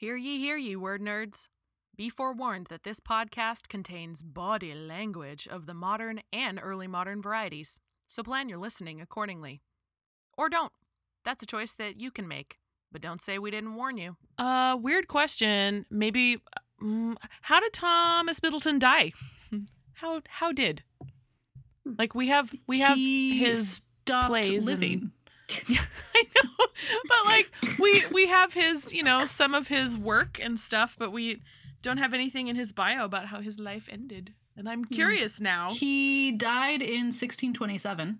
Hear ye, hear ye, word nerds. Be forewarned that this podcast contains body language of the modern and early modern varieties, so plan your listening accordingly. Or don't. That's a choice that you can make, but don't say we didn't warn you. Uh, weird question. Maybe, um, how did Thomas Middleton die? How how did? Like we have we have He his stopped plays and- living. I know, but like we we have his you know some of his work and stuff, but we don't have anything in his bio about how his life ended. And I'm curious now. He died in 1627,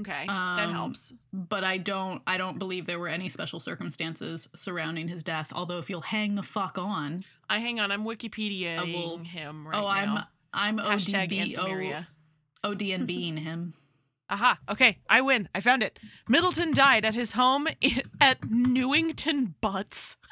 Okay, that Um, helps. but I don't I don't believe there were any special circumstances surrounding his death. Although if you'll hang the fuck on, I hang on. I'm Wikipedia will- him right oh, I'm. I'm Hashtag ODB. O ODNBing him. Aha. Okay, I win. I found it. Middleton died at his home at Newington Butts.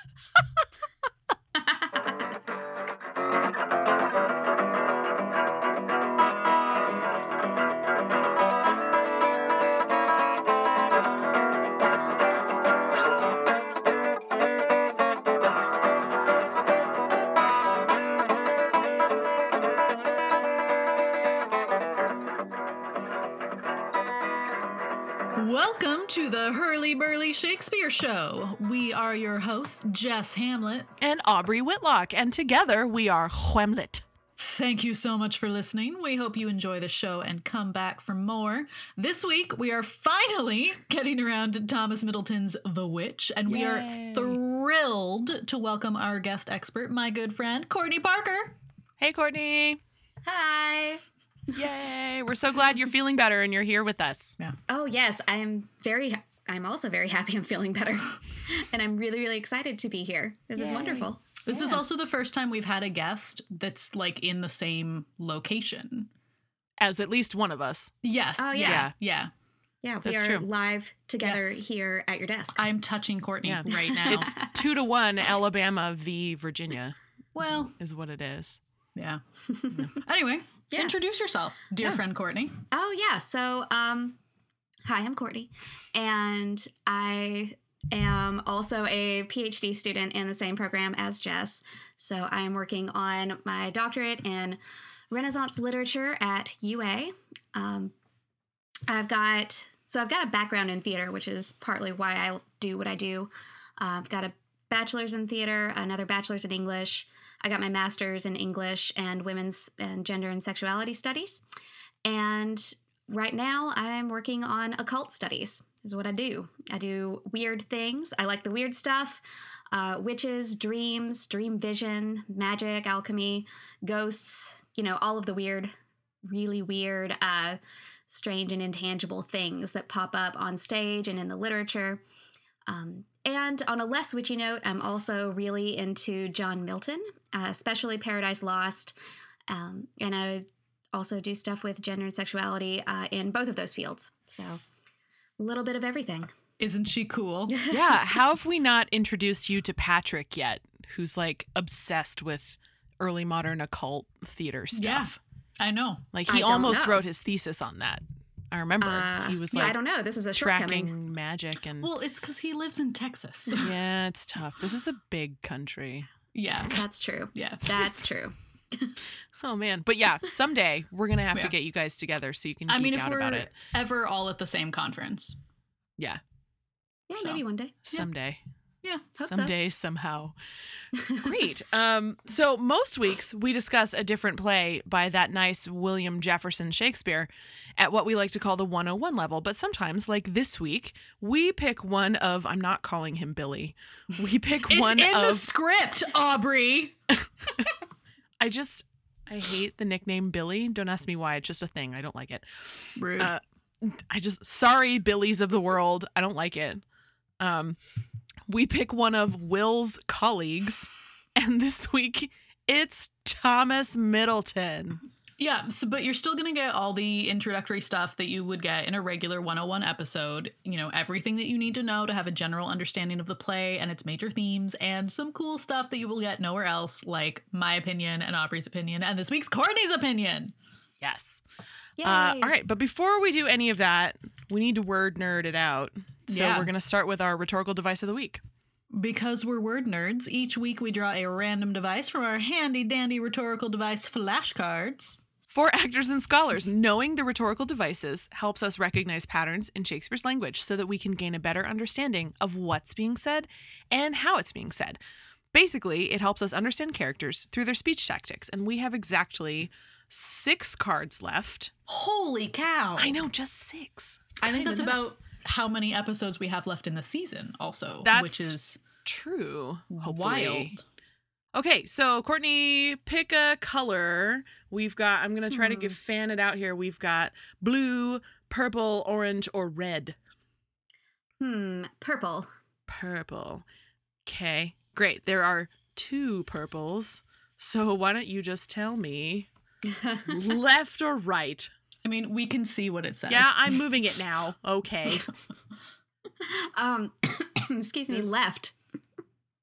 the Hurly Burly Shakespeare Show. We are your hosts, Jess Hamlet. And Aubrey Whitlock, and together we are Whemlet. Thank you so much for listening. We hope you enjoy the show and come back for more. This week, we are finally getting around to Thomas Middleton's The Witch, and we Yay. are thrilled to welcome our guest expert, my good friend, Courtney Parker. Hey, Courtney. Hi. Yay. We're so glad you're feeling better and you're here with us. Yeah. Oh yes, I'm very. I'm also very happy. I'm feeling better, and I'm really, really excited to be here. This is wonderful. This is also the first time we've had a guest that's like in the same location. As at least one of us. Yes. Oh, yeah. yeah. Yeah. Yeah, we That's are true. live together Yes. here at your desk. I'm touching Courtney Yeah. right now. It's two to one Alabama v. Virginia. well, is what it is. yeah. anyway, Yeah. introduce yourself, dear Yeah. friend Courtney. Oh yeah. So um hi, I'm Courtney and I am also a PhD student in the same program as Jess. So I'm working on my doctorate in Renaissance literature at UA. Um, I've got so I've got a background in theater, which is partly why I do what I do. Uh, I've got a bachelor's in theater, another bachelor's in English. I got my master's in English and women's and gender and sexuality studies. And right now I'm working on occult studies, is what I do. I do weird things. I like the weird stuff uh, witches, dreams, dream vision, magic, alchemy, ghosts, you know, all of the weird, really weird, uh, strange, and intangible things that pop up on stage and in the literature. Um, and on a less witchy note, I'm also really into John Milton, uh, especially Paradise Lost. Um, and I also do stuff with gender and sexuality uh, in both of those fields. So a little bit of everything. Isn't she cool? Yeah. How have we not introduced you to Patrick yet, who's like obsessed with early modern occult theater stuff? Yeah. I know. Like he almost know. wrote his thesis on that. I remember Uh, he was yeah, I don't know. This is a tracking magic and Well, it's because he lives in Texas. yeah, it's tough. This is a big country. yeah. That's true. Yeah. That's true. Oh man, but yeah, someday we're gonna have Yeah. to get you guys together so you can I mean, if out we're about it. ever all at the same conference. Yeah, Yeah, So. maybe one day. someday, Yeah. Hope so. someday, somehow. Great. Um, so most weeks we discuss a different play by that nice William Jefferson Shakespeare at what we like to call the 101 level. But sometimes, like this week, we pick one of I'm not calling him Billy. We pick It's one in of the script, Aubrey. I just I hate the nickname Billy. Don't ask me why. It's just a thing. I don't like it. Rude. Uh, I just sorry Billies of the world. I don't like it. Um we pick one of Will's colleagues and this week it's Thomas Middleton. Yeah, so, but you're still going to get all the introductory stuff that you would get in a regular 101 episode. You know, everything that you need to know to have a general understanding of the play and its major themes, and some cool stuff that you will get nowhere else, like my opinion and Aubrey's opinion, and this week's Courtney's opinion. Yes. Yay. Uh, all right, but before we do any of that, we need to word nerd it out. So Yeah. we're going to start with our rhetorical device of the week. Because we're word nerds, each week we draw a random device from our handy dandy rhetorical device flashcards. For actors and scholars, knowing the rhetorical devices helps us recognize patterns in Shakespeare's language so that we can gain a better understanding of what's being said and how it's being said. Basically, it helps us understand characters through their speech tactics, and we have exactly six cards left. Holy cow! I know, just six. It's I think that's nuts. about how many episodes we have left in the season, also, That's which is true. Hopefully. wild. Okay, so Courtney, pick a color. We've got, I'm going to try to Hmm. give fan it out here. We've got blue, purple, orange, or red. Hmm, purple. Purple. Okay, great. There are two purples. So why don't you just tell me left or right? I mean, we can see what it says. Yeah, I'm moving it now. Okay. um, excuse me, left.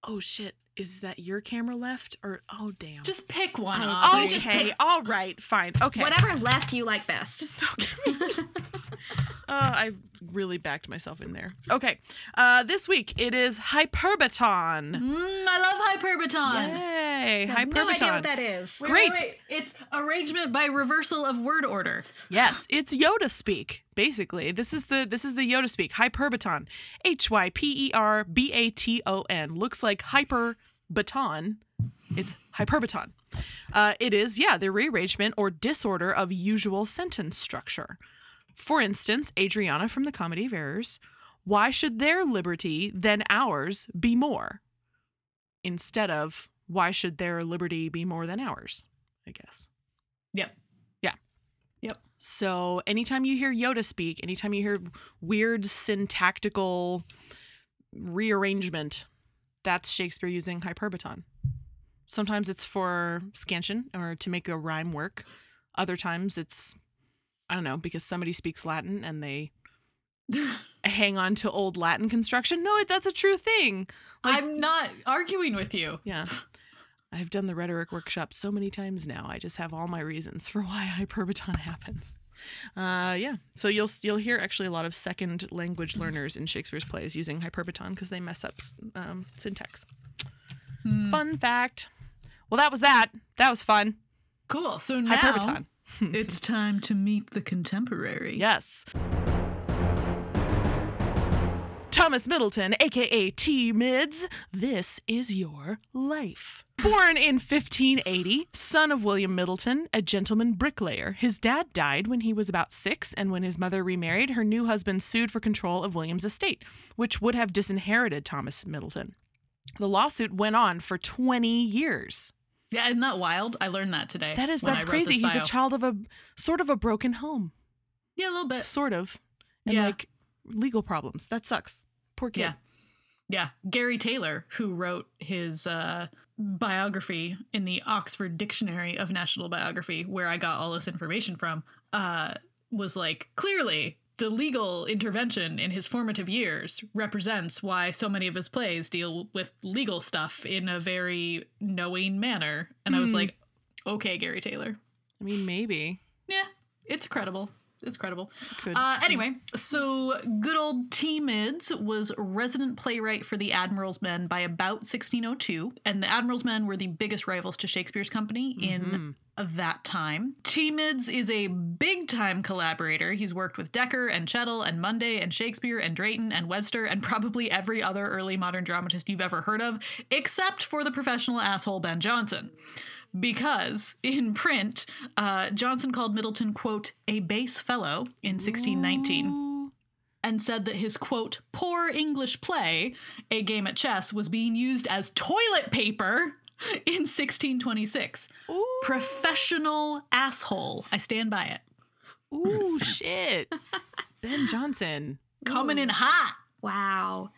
Oh shit. Is that your camera left or oh damn. just pick one. Oh, Aubrey. you just okay. pick- All right. Fine. Okay. Whatever left you like best. Okay. Uh, I really backed myself in there. Okay. Uh, this week it is Hyperbaton. Mm, I love hyperbaton. Yay! I have no idea Hyperbaton. what that is. Wait, Great. wait, wait. It's arrangement by reversal of word order. Yes, it's Yoda speak. Basically, this is the this is the Yoda speak. Hyperbaton. H y p e r b a t o n. Looks like hyper baton. It's hyperbaton. Uh, it is yeah the rearrangement or disorder of usual sentence structure. For instance, Adriana from the Comedy of Errors. Why should their liberty than ours be more? Instead of why should their liberty be more than ours? I guess. Yep. Yeah. Yep. So anytime you hear Yoda speak, anytime you hear weird syntactical rearrangement, that's Shakespeare using hyperbaton. Sometimes it's for scansion or to make a rhyme work. Other times it's I don't know, because somebody speaks Latin and they hang on to old Latin construction. No, that's a true thing. Like- I'm not arguing with you. Yeah. I've done the rhetoric workshop so many times now. I just have all my reasons for why hyperbaton happens. Uh, yeah. So you'll you'll hear actually a lot of second language learners in Shakespeare's plays using hyperbaton because they mess up um, syntax. Hmm. Fun fact. Well, that was that. That was fun. Cool. So now Hyperbaton. It's time to meet the contemporary. Yes. Thomas Middleton, aka T Mids, this is your life. Born in 1580, son of William Middleton, a gentleman bricklayer. His dad died when he was about six, and when his mother remarried, her new husband sued for control of William's estate, which would have disinherited Thomas Middleton. The lawsuit went on for 20 years. Yeah, isn't that wild? I learned that today. That is, that's crazy. He's a child of a sort of a broken home. Yeah, a little bit. sort of and Yeah. like legal problems that sucks poor kid Yeah. Yeah. Gary Taylor, who wrote his uh, biography in the Oxford Dictionary of National Biography, where I got all this information from, uh, was like, clearly, the legal intervention in his formative years represents why so many of his plays deal with legal stuff in a very knowing manner. And I was Hmm. like, okay, Gary Taylor. i mean maybe Yeah, it's credible. It's credible. it Uh, anyway, so good old T. Mids was resident playwright for the Admiral's Men by about 1602, and the Admiral's Men were the biggest rivals to Shakespeare's company in Mhm. that time. T. Mids is a big time collaborator. He's worked with Dekker and Chettle and Munday and Shakespeare and Drayton and Webster and probably every other early modern dramatist you've ever heard of, except for the professional asshole Ben Jonson because in print, uh, Jonson called Middleton, quote, a base fellow in 1619 Ooh. and said that his, quote, poor English play, A Game at Chess, was being used as toilet paper in 1626. Ooh. Professional asshole. I stand by it. Ooh, shit ben jonson Coming in hot. Wow.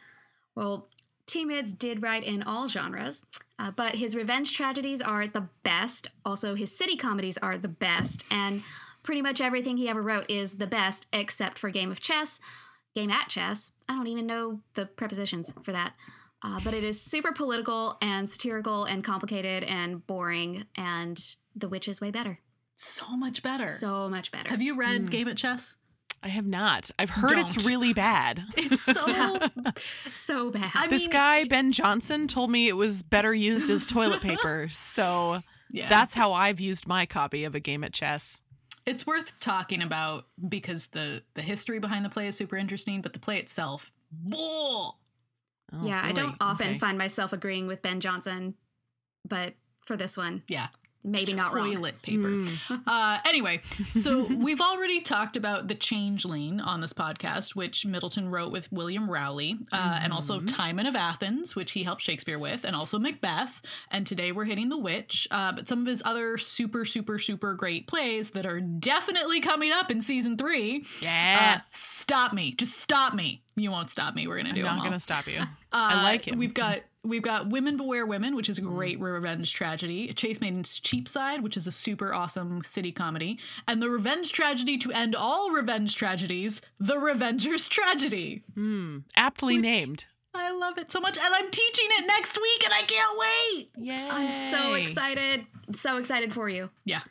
Well, T. Mids did write in all genres, uh, but his revenge tragedies are the best. Also, his city comedies are the best, and pretty much everything he ever wrote is the best, except for Game of Chess, Game at Chess. I don't even know the prepositions for that. Uh, but it is super political and satirical and complicated and boring, and The Witch is way better. So much better. So much better. Have you read Mm. Game at Chess? I have not. I've heard it's Don't. really bad. It's so So bad. I this mean, guy Ben Jonson told me it was better used as toilet paper. So yeah. that's how I've used my copy of a game at chess. it's worth talking about because the the history behind the play is super interesting, but the play itself, bull. Oh, yeah, I don't often Okay. find myself agreeing with Ben Jonson, but for this one, Yeah, maybe not wrong. toilet paper. Mm. Uh, anyway, so we've already talked about the Changeling on this podcast, which Middleton wrote with William Rowley, uh, and also Mhm. Timon of Athens, which he helped Shakespeare with, and also Macbeth. And today we're hitting The Witch. Uh, but some of his other super, super, super great plays that are definitely coming up in season three. Yeah. Uh, stop me! Just stop me! You won't stop me. We're gonna do. It. I'm not to stop you. Uh, I like him. We've got we've got Women Beware Women, which is a great revenge tragedy. Chaste Maid in Cheapside, which is a super awesome city comedy, and the revenge tragedy to end all revenge tragedies, The Revenger's Tragedy. Hmm. Aptly Which- named. I love it so much, and I'm teaching it next week, and I can't wait. Yay. I'm so excited. So excited for you. Yeah,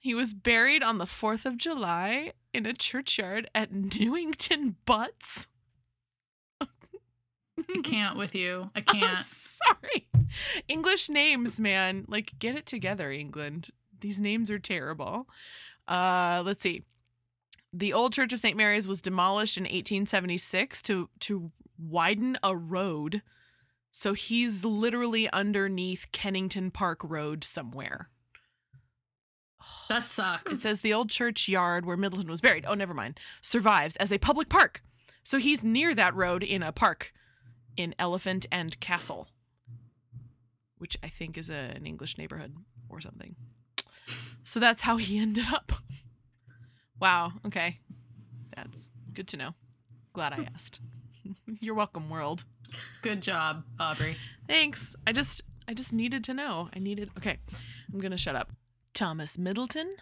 He was buried on the 4th of July in a churchyard at Newington Butts. I can't with you. I I'm can't. sorry. English names, man. Like, get it together, England. These names are terrible. Uh, let's see. The old Church of St. Mary's was demolished in 1876 to to widen a road. So he's literally underneath Kennington Park Road somewhere. That sucks. It says the old churchyard where Middleton was buried. Oh, never mind. Survives as a public park. So he's near that road in a park in Elephant and Castle, which I think is a, an English neighborhood or something. So that's how he ended up. Wow. Okay. That's good to know. Glad I asked. You're welcome, world. Good job, Aubrey. Thanks. I just I just needed to know. I needed Okay. I'm going to shut up. Thomas Middleton.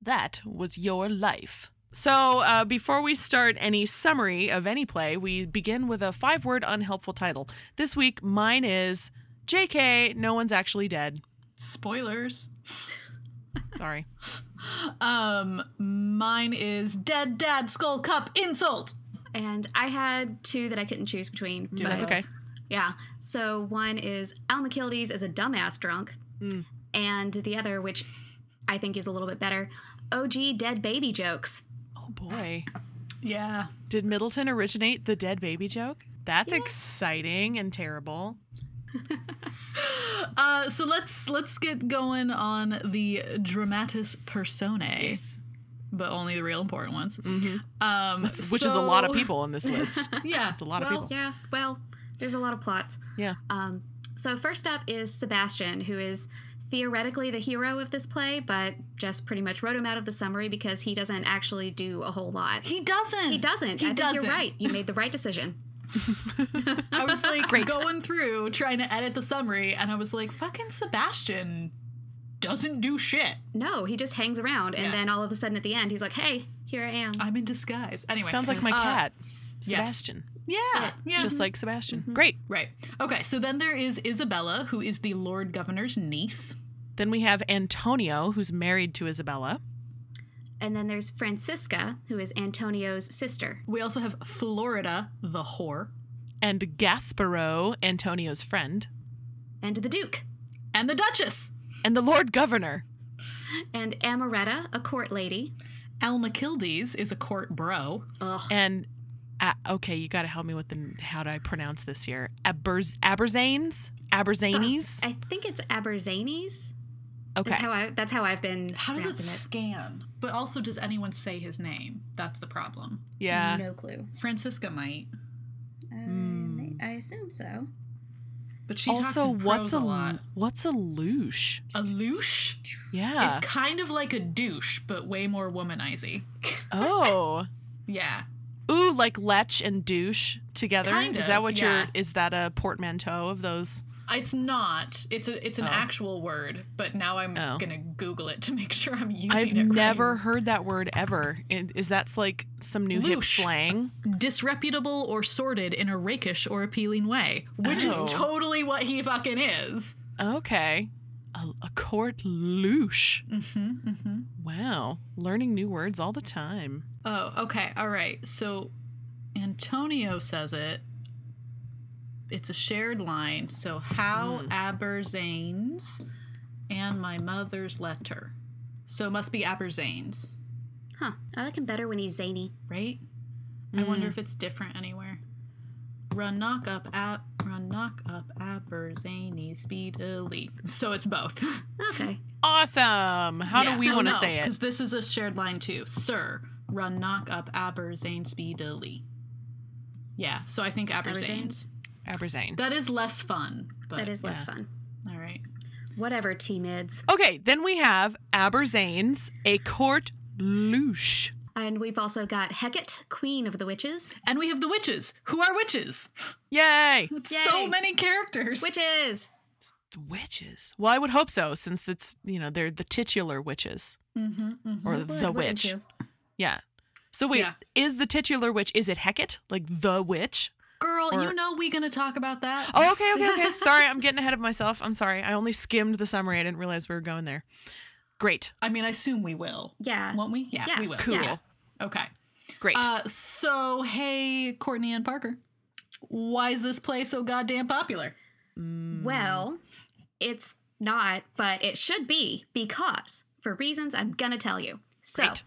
That was your life. So, uh, before we start any summary of any play, we begin with a five word unhelpful title. This week, mine is JK, no one's actually dead. Spoilers. Sorry. Um, mine is Dead Dad Skull Cup Insult. And I had two that I couldn't choose between. Do but- That's okay. Yeah. So one is Almachildes is a dumbass drunk, Mm. and the other, which I think is a little bit better, OG dead baby jokes. Oh boy. Yeah. Did Middleton originate the dead baby joke? That's exciting and terrible. Uh, so let's let's get going on the dramatis personae, but only the real important ones. Mhm. Um, Which is a lot of people in this list. Yeah, it's a lot of people. Yeah. Well, there's a lot of plots. Yeah. Um. So first up is Sebastian, who is theoretically the hero of this play, but just pretty much wrote him out of the summary because he doesn't actually do a whole lot. He doesn't. He doesn't. He I doesn't. you're right. You made the right decision. I was like Great. going through trying to edit the summary, and I was like, "Fucking Sebastian doesn't do shit. No, he just hangs around, and Yeah. then all of a sudden at the end, he's like, "Hey, here I am." I'm in disguise." Anyway, Sounds like my uh, cat, yes. Sebastian. Yeah, yeah. Just like Sebastian. Mm-hmm. Great. right. Okay, so then there is Isabella, who is the Lord Governor's niece. Then we have Antonio, who's married to Isabella. And then there's Francisca, who is Antonio's sister. We also have Florida, the whore, And Gasparo, Antonio's friend. And the Duke. and the Duchess. And the Lord Governor. And Amoretta, a court lady. Almachildes is a court bro. Ugh. And uh, okay, you got to help me with the how do I pronounce this here? Aberz Aberzanes, Aberzanes. I think it's Aberzanes. Okay, That's how I. That's how I've been How does it it. scan? But also, does anyone say his name? That's the problem. yeah. No clue. Francisca might, Uh, Hmm. I assume so. but she also, talks in what's a a lot. what's a louche? A louche? Yeah. It's kind of like a douche, but way more womanizy. oh. Yeah. Ooh, like lech and douche together. Kind is that what yeah. you're? Is that a portmanteau of those? It's not. It's a it's an Oh. actual word, but now I'm Oh. gonna Google it to make sure I'm using I've it right. never heard that word ever. Is that's like some new hip slang? disreputable or sordid in a rakish or appealing way, which Oh. is totally what he fucking is. Okay. A, a court louche. Mm-hmm, mm-hmm. Wow. Learning new words all the time. Oh, okay. All right. So Antonio says it. It's a shared line. So how Hmm. Aberzanes and my mother's letter. So it must be Aberzanes, Huh. I like him better when he's zany. right? I wonder Mm. if it's different anywhere. Run knock up ab run knock up Aberzany speedily. Uh, so it's both. Okay. Awesome. How do we want to say it? Because this is a shared line too. Sir, run knock up Aberzane speedily. Uh, yeah, so I think Aberzanes. Aberzanes? Aberzanes. That is less fun. But that is less yeah. fun. all right. Whatever, T mids. Okay, then we have Aberzanes, a court louche. And we've also got Hecate, Queen of the Witches. And we have the witches. Who are witches? Yay! So many characters. Witches! The witches. Well, I would hope so, since it's you know they're the titular witches Mm-hmm, mm-hmm. or Would, the wouldn't witch. Yeah. So wait, Yeah. is the titular witch? Is it Hecate, like the witch? Girl, Or- you know we gonna talk about that. Oh, okay, okay, okay. sorry, I'm getting ahead of myself. I'm sorry. I only skimmed the summary. I didn't realize we were going there. Great, I mean, I assume we will. Yeah. Won't we? Yeah, Yeah. we will. cool, Yeah. Okay. great. Uh, so, hey, Courtney and Parker, why is this play so goddamn popular? Mm, Well, it's not, but it should be because for reasons I'm going to tell you. So, Great.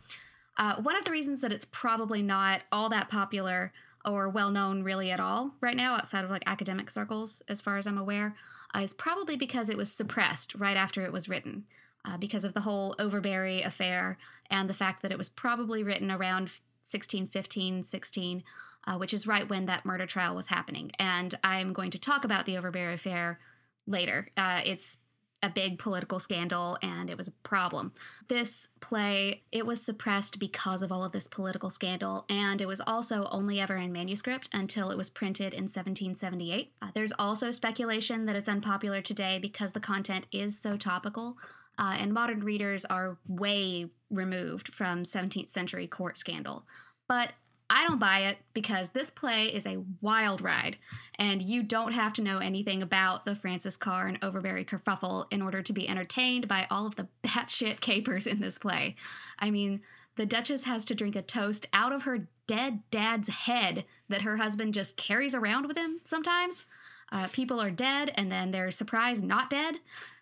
uh, one of the reasons that it's probably not all that popular or well known really at all right now outside of like academic circles, as far as I'm aware, uh, is probably because it was suppressed right after it was written. Uh, because of the whole Overbury affair and the fact that it was probably written around 1615, 16, uh, which is right when that murder trial was happening. And I'm going to talk about the Overbury affair later. Uh, it's a big political scandal and it was a problem. This play, it was suppressed because of all of this political scandal and it was also only ever in manuscript until it was printed in 1778. Uh, there's also speculation that it's unpopular today because the content is so topical uh, and modern readers are way removed from 17th century court scandal. But I don't buy it because this play is a wild ride, and you don't have to know anything about the Frances Carr and Overbury kerfuffle in order to be entertained by all of the batshit capers in this play. I mean, the Duchess has to drink a toast out of her dead dad's head that her husband just carries around with him sometimes. Uh, people are dead, and then they're surprised not dead.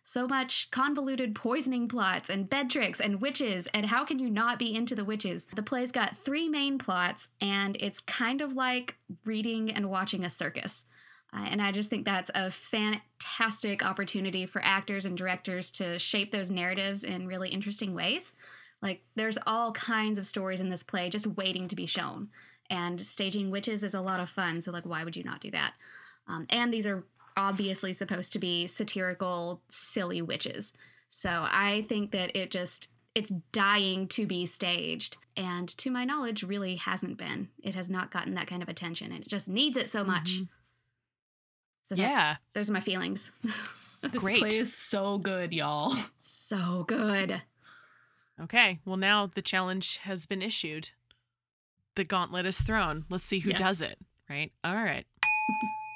So much convoluted poisoning plots and bed tricks and witches, and how can you not be into the witches? The play's got three main plots, and it's kind of like reading and watching a circus. Uh, and I just think that's a fantastic opportunity for actors and directors to shape those narratives in really interesting ways. Like, there's all kinds of stories in this play just waiting to be shown. And staging witches is a lot of fun, so, like, why would you not do that? Um, and these are obviously supposed to be satirical, silly witches. So I think that it just it's dying to be staged. And to my knowledge, really hasn't been. It has not gotten that kind of attention and it just needs it so much. Mhm. So that's, Yeah. those are my feelings. This Great. play is so good, y'all. so good. Okay, well now the challenge has been issued. The gauntlet is thrown. Let's see who Yeah. does it. Right. All right.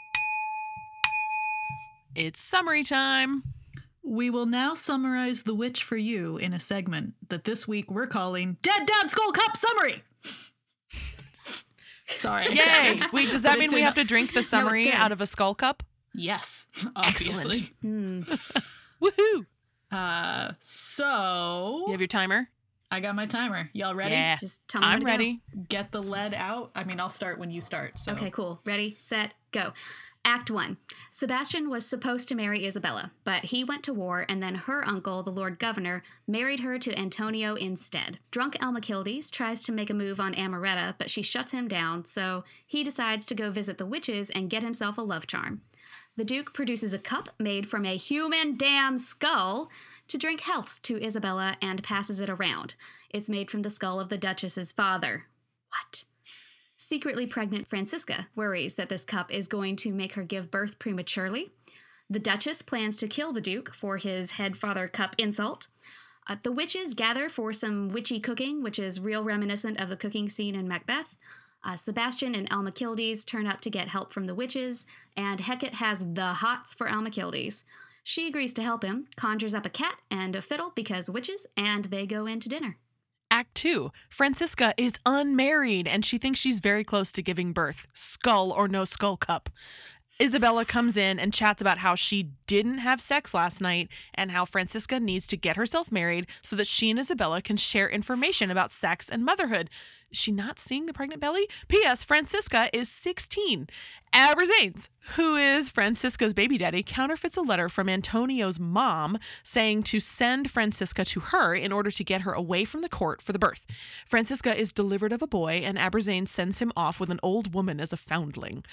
it's summary time. We will now summarize The Witch for you in a segment that this week we're calling Dead Dad Skull Cup Summary. Sorry. Yay! Wait, does But that mean we in- have to drink the summary good. out of a skull cup? Yes, Excellent. obviously. Hmm. Woohoo! Uh, so You have your timer? I got my timer. Y'all ready? Yeah. Just tell me I'm to go. ready. Get the lead out. I mean, I'll start when you start. So Okay, cool. Ready, set, go. Act one. Sebastian was supposed to marry Isabella, but he went to war, and then her uncle, the Lord Governor, married her to Antonio instead. Drunk Almachildes tries to make a move on Amoretta, but she shuts him down, so he decides to go visit the witches and get himself a love charm. The Duke produces a cup made from a human damn skull to drink healths to Isabella and passes it around. It's made from the skull of the Duchess's father. What? Secretly pregnant Francisca worries that this cup is going to make her give birth prematurely. The Duchess plans to kill the Duke for his head father cup insult. Uh, the witches gather for some witchy cooking, which is real reminiscent of the cooking scene in Macbeth. Uh, Sebastian and Almachildes turn up to get help from the witches, and Hecate has the hots for Almachildes. She agrees to help him, conjures up a cat and a fiddle because witches, and they go into dinner. Act two Francisca is unmarried and she thinks she's very close to giving birth. Skull or no skull cup. Isabella comes in and chats about how she didn't have sex last night and how Francisca needs to get herself married so that she and Isabella can share information about sex and motherhood. Is she not seeing the pregnant belly? P.S. Francisca is 16. Aberzanes, who is Francisca's baby daddy, counterfeits a letter from Antonio's mom saying to send Francisca to her in order to get her away from the court for the birth. Francisca is delivered of a boy, and Aberzane sends him off with an old woman as a foundling.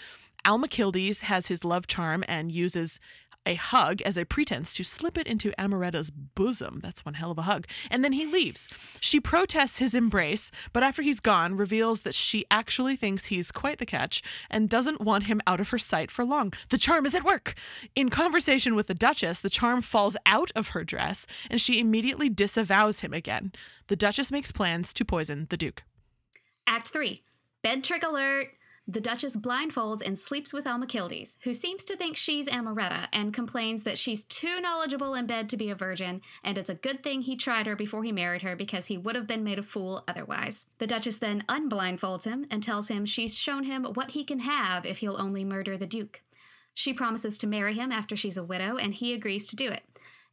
Almachildes has his love charm and uses a hug as a pretense to slip it into Amoretta's bosom. That's one hell of a hug. And then he leaves. She protests his embrace, but after he's gone, reveals that she actually thinks he's quite the catch and doesn't want him out of her sight for long. The charm is at work. In conversation with the Duchess, the charm falls out of her dress and she immediately disavows him again. The Duchess makes plans to poison the Duke. Act 3 Bed trick alert! The Duchess blindfolds and sleeps with Almachildes, who seems to think she's Amoretta and complains that she's too knowledgeable in bed to be a virgin, and it's a good thing he tried her before he married her because he would have been made a fool otherwise. The Duchess then unblindfolds him and tells him she's shown him what he can have if he'll only murder the Duke. She promises to marry him after she's a widow, and he agrees to do it.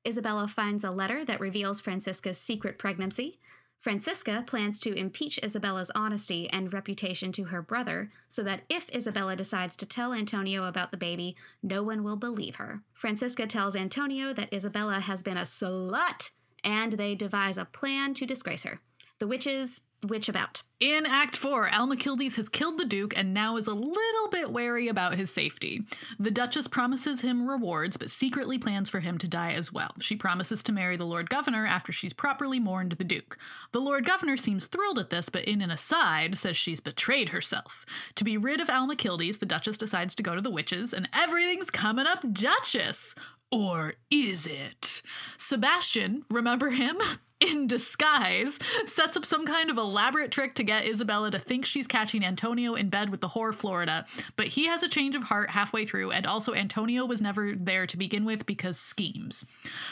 Isabella finds a letter that reveals Francisca's secret pregnancy. Francisca plans to impeach Isabella's honesty and reputation to her brother so that if Isabella decides to tell Antonio about the baby, no one will believe her. Francisca tells Antonio that Isabella has been a slut and they devise a plan to disgrace her. The witches witch about. In Act 4, Almachildes has killed the Duke and now is a little bit wary about his safety. The Duchess promises him rewards, but secretly plans for him to die as well. She promises to marry the Lord Governor after she's properly mourned the Duke. The Lord Governor seems thrilled at this, but in an aside says she's betrayed herself. To be rid of Almachildes, the Duchess decides to go to the witches, and everything's coming up Duchess! Or is it? Sebastian, remember him? In disguise, sets up some kind of elaborate trick to get Isabella to think she's catching Antonio in bed with the whore Florida, but he has a change of heart halfway through, and also Antonio was never there to begin with because schemes.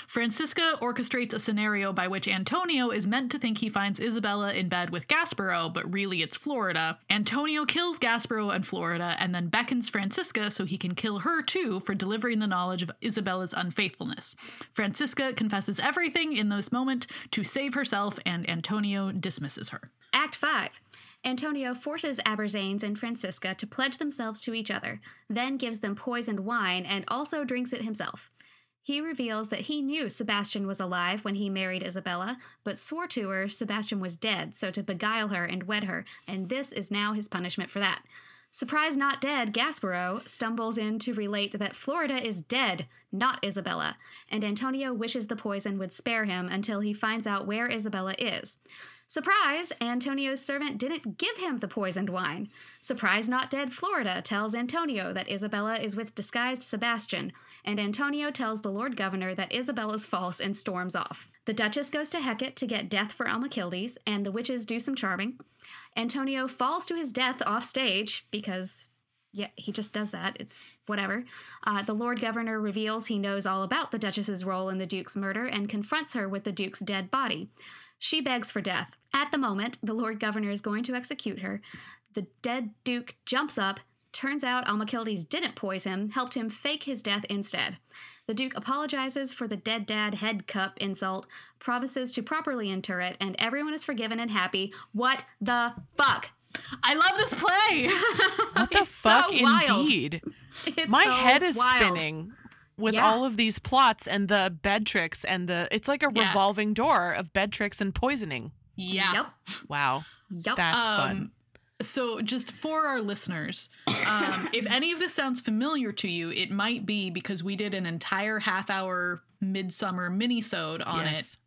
Francisca orchestrates a scenario by which Antonio is meant to think he finds Isabella in bed with Gasparo, but really it's Florida. Antonio kills Gasparo and Florida and then beckons Francisca so he can kill her too for delivering the knowledge of Isabella's unfaithfulness. Francisca confesses everything in this moment to save herself, and Antonio dismisses her. Act 5. Antonio forces Aberzanes and Francisca to pledge themselves to each other, then gives them poisoned wine and also drinks it himself. He reveals that he knew Sebastian was alive when he married Isabella, but swore to her Sebastian was dead, so to beguile her and wed her, and this is now his punishment for that. Surprised not dead, Gasparo stumbles in to relate that Florida is dead, not Isabella, and Antonio wishes the poison would spare him until he finds out where Isabella is. Surprise! Antonio's servant didn't give him the poisoned wine. Surprise Not Dead Florida tells Antonio that Isabella is with disguised Sebastian, and Antonio tells the Lord Governor that Isabella's false and storms off. The Duchess goes to Hecate to get death for Almachildes, and the witches do some charming. Antonio falls to his death off stage because yeah, he just does that. It's whatever. Uh, the Lord Governor reveals he knows all about the Duchess's role in the Duke's murder and confronts her with the Duke's dead body. She begs for death. At the moment, the Lord Governor is going to execute her. The dead Duke jumps up. Turns out Almachildes didn't poison him, helped him fake his death instead. The Duke apologizes for the dead dad head cup insult, promises to properly inter it, and everyone is forgiven and happy. What the fuck? I love this play. What the It's fuck, so indeed? It's My so head is wild. spinning with Yeah. all of these plots and the bed tricks and the. It's like a Yeah. revolving door of bed tricks and poisoning. yeah. Yep. Wow, Yep. that's um, fun. So, just for our listeners, um, if any of this sounds familiar to you, it might be because we did an entire half hour midsummer mini-sode on yes.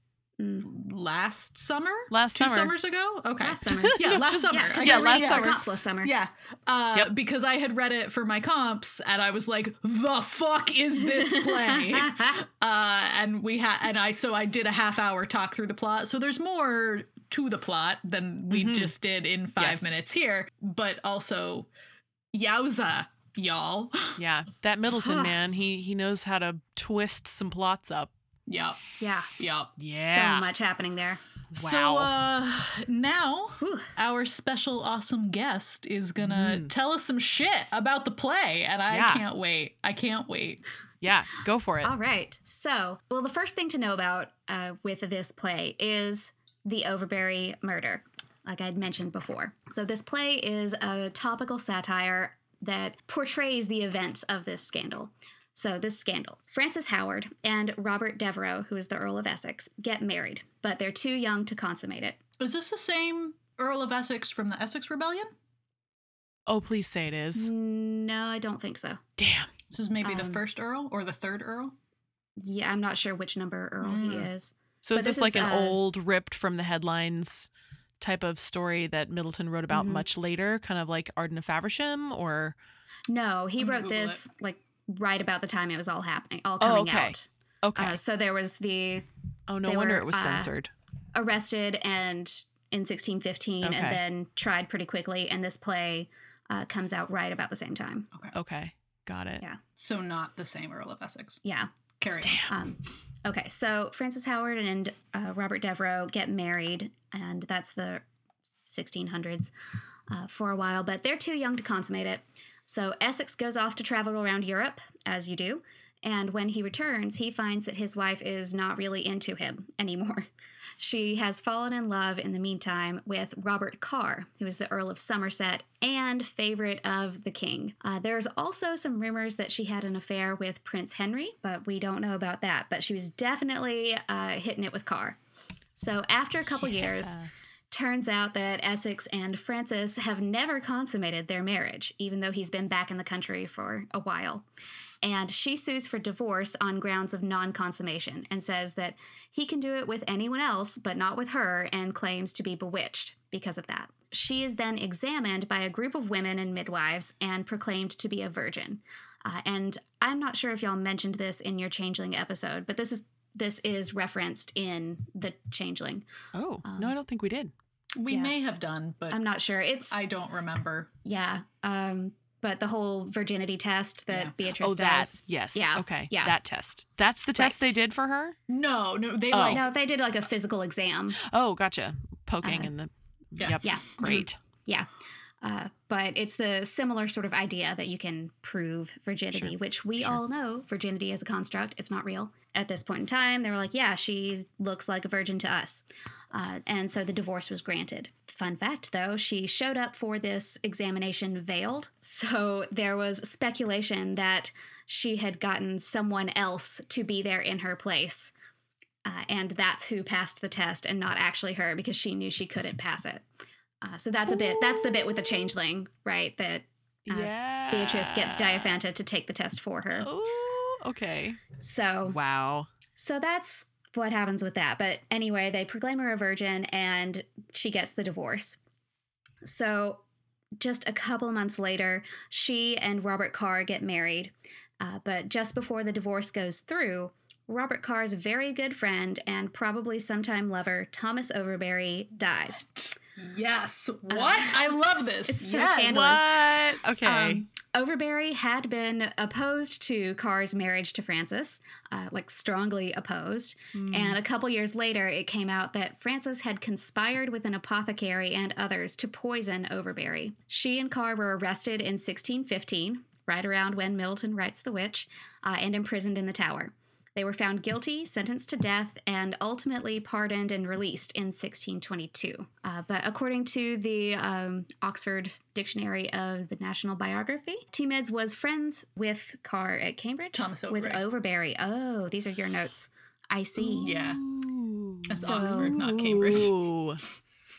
Mm. it last summer? Last Two summer. summers ago? Okay. Last summer. Yeah, last just- summer. Yeah, 'cause I Yeah, I got read last summer. comps last summer. Yeah. Uh, Yep. Because I had read it for my comps and I was like, the fuck is this play? uh, and we had, and I, so I did a half hour talk through the plot. So there's more to the plot than we Mhm. just did in five Yes. minutes here. But also, yowza. y'all. Yeah, that Middleton man, he he knows how to twist some plots up. Yep. Yeah. Yep. Yeah. So much happening there. Wow. So uh now Whew. our special awesome guest is gonna Mm. tell us some shit about the play and I Yeah. can't wait. I can't wait. yeah, go for it. All right. So, well, the first thing to know about uh, with this play is the Overbury murder, like I'd mentioned before. So, this play is a topical satire that portrays the events of this scandal. So, this scandal Frances Howard and Robert Devereux, who is the Earl of Essex, get married, but they're too young to consummate it. Is this the same Earl of Essex from the Essex Rebellion? Oh, please say it is. No, I don't think so. Damn. This is maybe the Um, first Earl or the third Earl? Yeah, I'm not sure which number Earl he Mm. is. So But is this, this like is, an uh, old ripped from the headlines type of story that Middleton wrote about Mhm. much later, kind of like Arden of Faversham or No, he wrote Google this like right about the time it was all happening, all Oh, coming okay. out. Okay. Uh, so there was the oh no wonder were, it was uh, censored. arrested and in 1615 Okay. and then tried pretty quickly and this play uh, comes out right about the same time Okay. Okay. Got it. yeah. So not the same Earl of Essex. yeah Carry on. Damn. um, okay so frances howard and uh, robert devereux get married and that's the 1600s uh, for a while but they're too young to consummate it so essex goes off to travel around europe as you do and when he returns he finds that his wife is not really into him anymore she has fallen in love in the meantime with Robert Carr, who is the Earl of Somerset and favorite of the king. Uh, there's also some rumors that she had an affair with Prince Henry, but we don't know about that. But she was definitely uh, hitting it with Carr. So after a couple years, turns out that Essex and Frances have never consummated their marriage, even though he's been back in the country for a while. And she sues for divorce on grounds of non consummation and says that he can do it with anyone else, but not with her, and claims to be bewitched because of that. She is then examined by a group of women and midwives and proclaimed to be a virgin. Uh, and I'm not sure if y'all mentioned this in your Changeling episode, but this is this is referenced in the Changeling. Oh, Um, no, I don't think we did. We Yeah. may have done, but I'm not sure. It's I don't remember. yeah. Um, but the whole virginity test that Yeah. Beatrice Oh, that. does. Yes. Yeah, Okay. yeah. That test. That's the test Right. they did for her? No, no, they Oh. like No, they did like a physical exam. Oh, gotcha. Poking Uh, in the. Yeah. Yep. Yeah. Great. Yeah. Uh, but it's the similar sort of idea that you can prove virginity, Sure, which we sure. all know virginity is a construct. It's not real. At this point in time, they were like, yeah, she looks like a virgin to us. Uh, and so the divorce was granted. Fun fact, though, she showed up for this examination veiled. So there was speculation that she had gotten someone else to be there in her place. Uh, and that's who passed the test and not actually her because she knew she couldn't pass it. Uh, so that's a bit, that's the bit with the changeling, right? That Uh, yeah. Beatrice gets Diaphanta to take the test for her. Oh, okay. So Wow. so that's what happens with that. But anyway, they proclaim her a virgin and she gets the divorce. So just a couple of months later, she and Robert Carr get married. Uh, but just before the divorce goes through, Robert Carr's very good friend and probably sometime lover, Thomas Overbury, dies. yes. What? I love this. It's so yes. scandalous. What? Okay. Um, Overbury had been opposed to Carr's marriage to Frances, uh, like strongly opposed. Hmm. And a couple years later, it came out that Frances had conspired with an apothecary and others to poison Overbury. She and Carr were arrested in 1615, right around when Middleton writes The Witch, uh, and imprisoned in the Tower. They were found guilty, sentenced to death, and ultimately pardoned and released in 1622. Uh, but according to the um, Oxford Dictionary of the National Biography, T. Was friends with Carr at Cambridge. Thomas With Overbury. Overbury. Oh, these are your notes. I see. Yeah. Ooh. It's So- Oxford, not Cambridge. Ooh.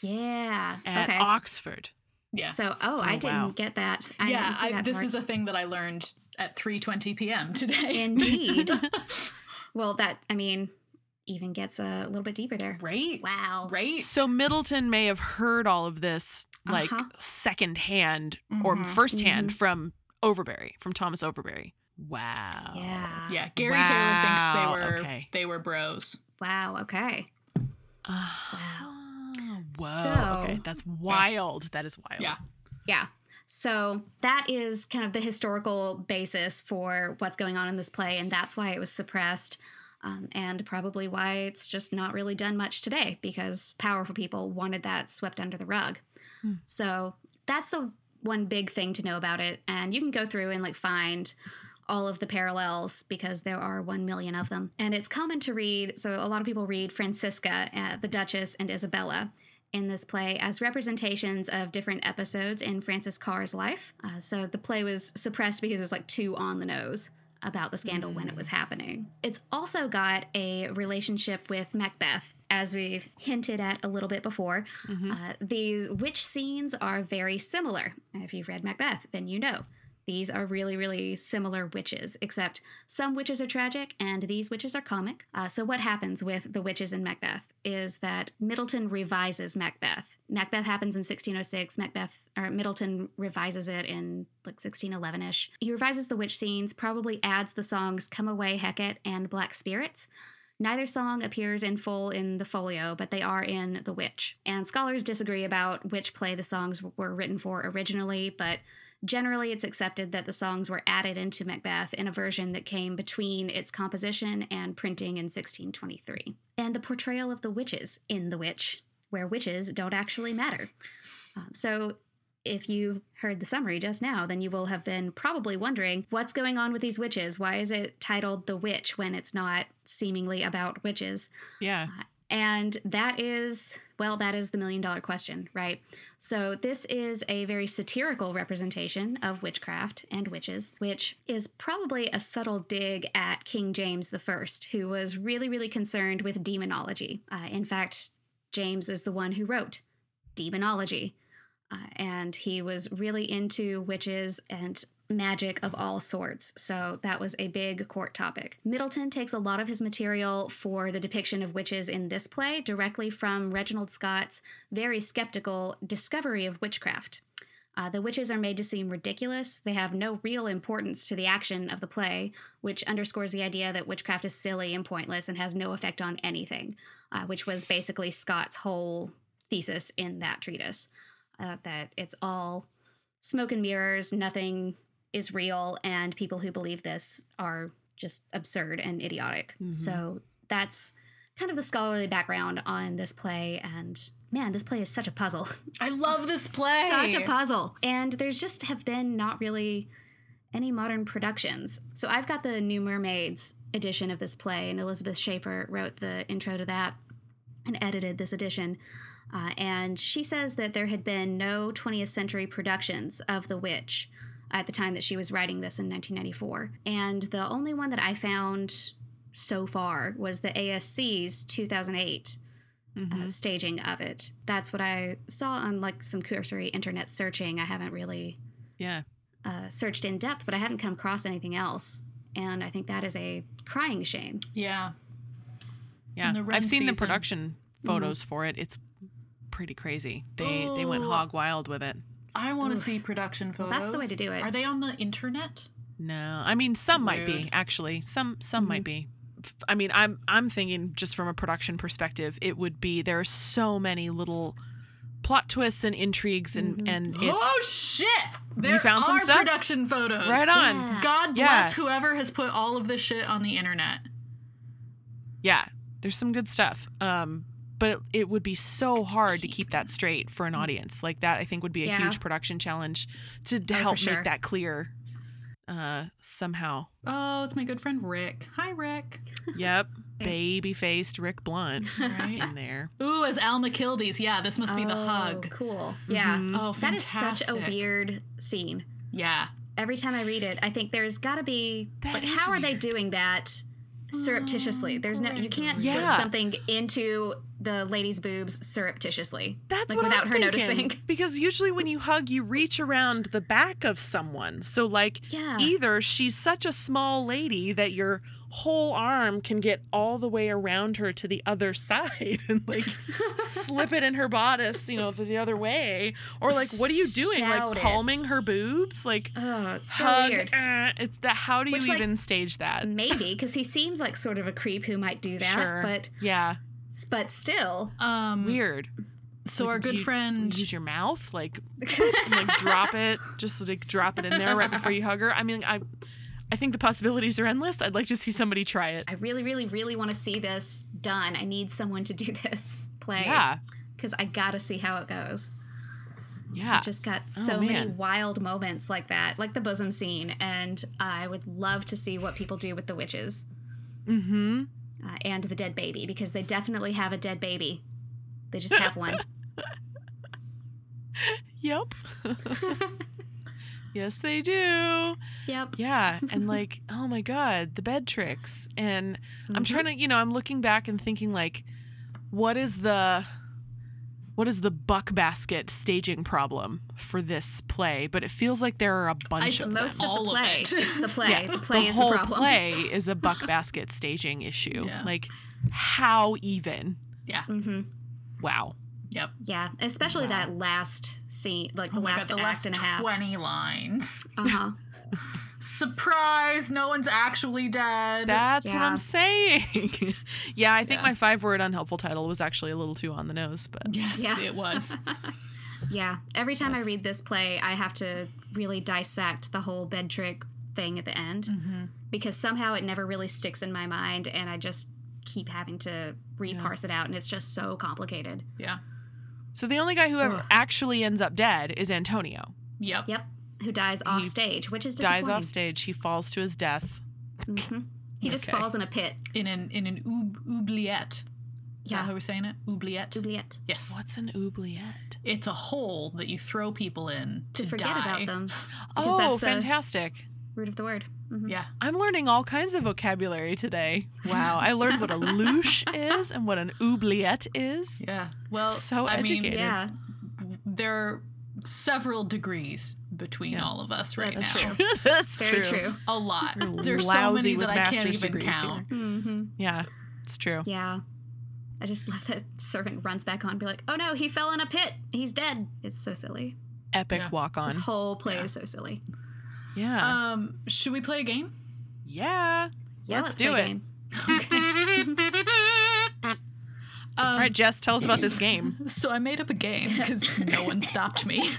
Yeah. At okay. Oxford. Yeah. So, oh, I Oh, didn't wow. get that. I yeah, didn't I, that this part. is a thing that I learned at 3:20 p.m. today. Indeed. well, that I mean, even gets a little bit deeper there. right? Wow. Right? So Middleton may have heard all of this like Uh-huh. secondhand or Mhm. firsthand from Overbury, from Thomas Overbury. Wow. Yeah. Yeah, Gary Taylor thinks they were okay. they were bros. Wow. Okay. Wow. Whoa. So- okay, that's wild. That is wild. Yeah. Yeah. So that is kind of the historical basis for what's going on in this play, and that's why it was suppressed. Um, and probably why it's just not really done much today because powerful people wanted that swept under the rug. Hmm. So that's the one big thing to know about it. And you can go through and like find all of the parallels because there are 1 million of them. And it's common to read, so a lot of people read Francisca, uh, the Duchess, and Isabella in this play as representations of different episodes in Frances Carr's life. Uh, so the play was suppressed because it was like too on the nose about the scandal when it was happening. It's also got a relationship with Macbeth, as we've hinted at a little bit before. Uh, these witch scenes are very similar. If you've read Macbeth, then you know. These are really, really similar witches, except some witches are tragic and these witches are comic. Uh, so, what happens with the witches in Macbeth is that Middleton revises Macbeth. Macbeth happens in 1606. Macbeth, or Middleton revises it in like 1611 ish. He revises the witch scenes, probably adds the songs Come Away, Hecate, and Black Spirits. Neither song appears in full in the folio, but they are in The Witch. And scholars disagree about which play the songs were written for originally, but generally it's accepted that the songs were added into Macbeth in a version that came between its composition and printing in 1623. And the portrayal of the witches in The Witch, where witches don't actually matter. Um, so if you've heard the summary just now, then you will have been probably wondering what's going on with these witches? Why is it titled The Witch when it's not seemingly about witches? Yeah. And that is, well, that is the million dollar question, right? So, this is a very satirical representation of witchcraft and witches, which is probably a subtle dig at King James I, who was really, really concerned with demonology. Uh, in fact, James is the one who wrote Demonology. Uh, and he was really into witches and magic of all sorts. So that was a big court topic. Middleton takes a lot of his material for the depiction of witches in this play directly from Reginald Scot's very skeptical discovery of witchcraft. Uh, the witches are made to seem ridiculous. They have no real importance to the action of the play, which underscores the idea that witchcraft is silly and pointless and has no effect on anything, uh, which was basically Scott's whole thesis in that treatise. Uh, that it's all smoke and mirrors, nothing is real, and people who believe this are just absurd and idiotic. Mhm. So that's kind of the scholarly background on this play. And man, this play is such a puzzle. I love this play. such a puzzle. And there's just have been not really any modern productions. So I've got the New Mermaids edition of this play, and Elizabeth Schafer wrote the intro to that and edited this edition. Uh, and she says that there had been no 20th century productions of The Witch at the time that she was writing this in 1994. And the only one that I found so far was the ASC's 2008 Mhm. uh, staging of it. That's what I saw on like some cursory internet searching. I haven't really yeah. uh, searched in depth, but I haven't come across anything else. And I think that is a crying shame. Yeah. Yeah. I've Ren seen the production photos for it. It's pretty crazy. They they went hog wild with it. I want to see production photos. that's the way to do it. Are they on the internet? No, I mean some might be actually. Some some Mm-hmm. might be. I mean, I'm I'm thinking just from a production perspective, it would be there are so many little plot twists and intrigues and Mhm. and it's oh shit! There found some are stuff? production photos. right on. Yeah. God Yeah. bless whoever has put all of this shit on the internet. Yeah, there's some good stuff. Um, but it, it would be so hard to Keep keep that straight for an audience. Like that, I think would be a Yeah. huge production challenge to, to Oh, help sure. make that clear. Uh, somehow. Oh, it's my good friend Rick. Hi, Rick. Yep, baby faced Rick Blunt Right. in there. Ooh, as Almachildes. Yeah, this must be the Oh, hug. Cool. Yeah. Mhm. Oh, That is such a weird scene. Yeah. Every time I read it, I think there's got to be. That But is how are they doing that surreptitiously? There's no. You can't Gregory. slip something into the lady's boobs surreptitiously. That's Like, what without I'm her thinking. noticing. Because usually when you hug, you reach around the back of someone. So like Yeah. either she's such a small lady that your whole arm can get all the way around her to the other side and like slip it in her bodice, you know, the, the other way, or like what are you doing? Shout like it. her boobs, like Oh, it's so hug. weird. uh, it's that. How do you Which, like, even stage that? Maybe because he seems like sort of a creep who might do that, Sure. but Yeah, but still, Um, weird. So Like, our good you friend use your mouth, like, and, like drop it, just like drop it in there right before you hug her. I mean, I, I think the possibilities are endless. I'd like to see somebody try it. I really, really, really want to see this done. I need someone to do this play. Yeah, Because I gotta see how it goes. yeah. It's just got Oh, so many wild moments like that, like the bosom scene, and I would love to see what people do with the witches Mm-hmm. uh, and the dead baby because they definitely have a dead baby. They just have one. Yep. yes, they do. yep. Yeah, and like, oh my god, the bed tricks. And I'm Mhm. trying to, you know, I'm looking back and thinking like, what is the what is the buck basket staging problem for this play? But it feels like there are a bunch It's of most them. of All the of play. it. The play. Yeah, the play is whole the problem. play is a buck basket staging issue. Yeah. Like, how even? Yeah. Mm-hmm. Wow. Yep. Yeah, especially Wow. that last scene, like the oh last god, the act last and a half. 20 lines. Uh huh. Surprise, no one's actually dead. That's what I'm saying. yeah, I think Yeah. my five word unhelpful title was actually a little too on the nose, but yes, Yeah. it was. Yeah. Every time I read this play, I have to really dissect the whole bed trick thing at the end mm-hmm. because somehow it never really sticks in my mind, and I just keep having to reparse it out, and it's just so complicated. Yeah. So the only guy who ever Ugh. actually ends up dead is Antonio. Yep. Yep. Who dies off He stage, which is Dies disappointing. off stage. He falls to his death. hmm He just Okay. falls in a pit. In an in an oub- oubliette. Is Yeah. that how we're saying it? Oubliette. Oubliette. Yes. What's an oubliette? It's a hole that you throw people in to, To forget die. about them. Oh, that's the- fantastic. Root of the word. Mhm. Yeah. I'm learning all kinds of vocabulary today. Wow. I learned what a louche is and what an oubliette is. Yeah. Well, So I mean. Yeah. there are several degrees between Yeah. all of us right That's now. true. That's Very true. true. A lot. You're There's so many with that I can't master's even degrees count. hmm Yeah, it's true. Yeah. I just love that servant runs back on and be like, oh no, he fell in a pit. He's dead. It's so silly. Epic Yeah. walk on. This whole play Yeah. is so silly. Yeah. Um, should we play a game? yeah. Yeah, Let's let's, do it. a game. Um, All right, Jess, tell us about this game. So I made up a game because no one stopped me.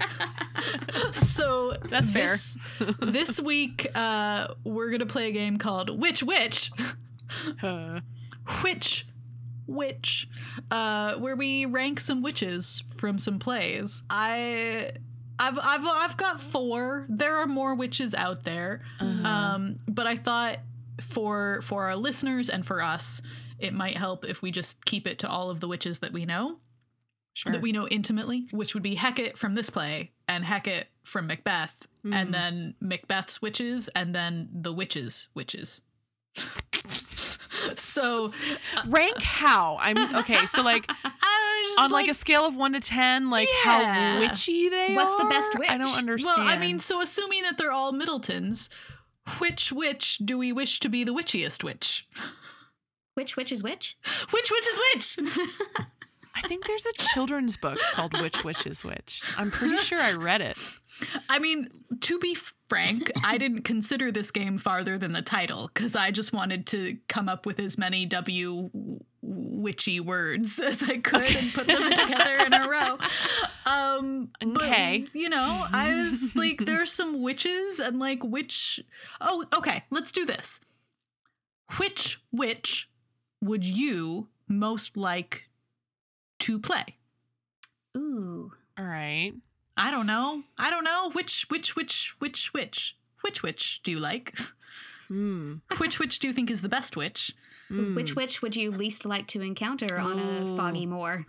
so That's fair. this, this week, uh, we're gonna play a game called Which Witch, Uh, Which Witch, uh, where we rank some witches from some plays. I. I've, I've, I've got four. There are more witches out there. Uh-huh. Um, but I thought for for our listeners and for us, it might help if we just keep it to all of the witches that we know. sure. that we know intimately, which would be Hecate from this play and Hecate from Macbeth, Mhm. and then Macbeth's witches, and then the witches' witches. so uh, Rank how? I'm okay. So like I was just on like, a scale of one to ten, like Yeah. how witchy they What's are. the best witch? I don't understand. well, I mean, so assuming that they're all Middletons, which witch do we wish to be the witchiest witch? Which witch is which? Which witch is which? I think there's a children's book called Which Witch is Which. I'm pretty sure I read it. I mean, to be frank, I didn't consider this game farther than the title because I just wanted to come up with as many W witchy words as I could and put them together in a row. Um, but, Okay. you know, I was like, there's some witches and like which. Oh, okay. Let's do this. Which witch would you most like to play? Ooh. All right. I don't know. I don't know. Which, which, which, which, which, which, which do you like? Hmm. which witch do you think is the best witch? Mm. Which witch would you least like to encounter on Ooh. a foggy moor?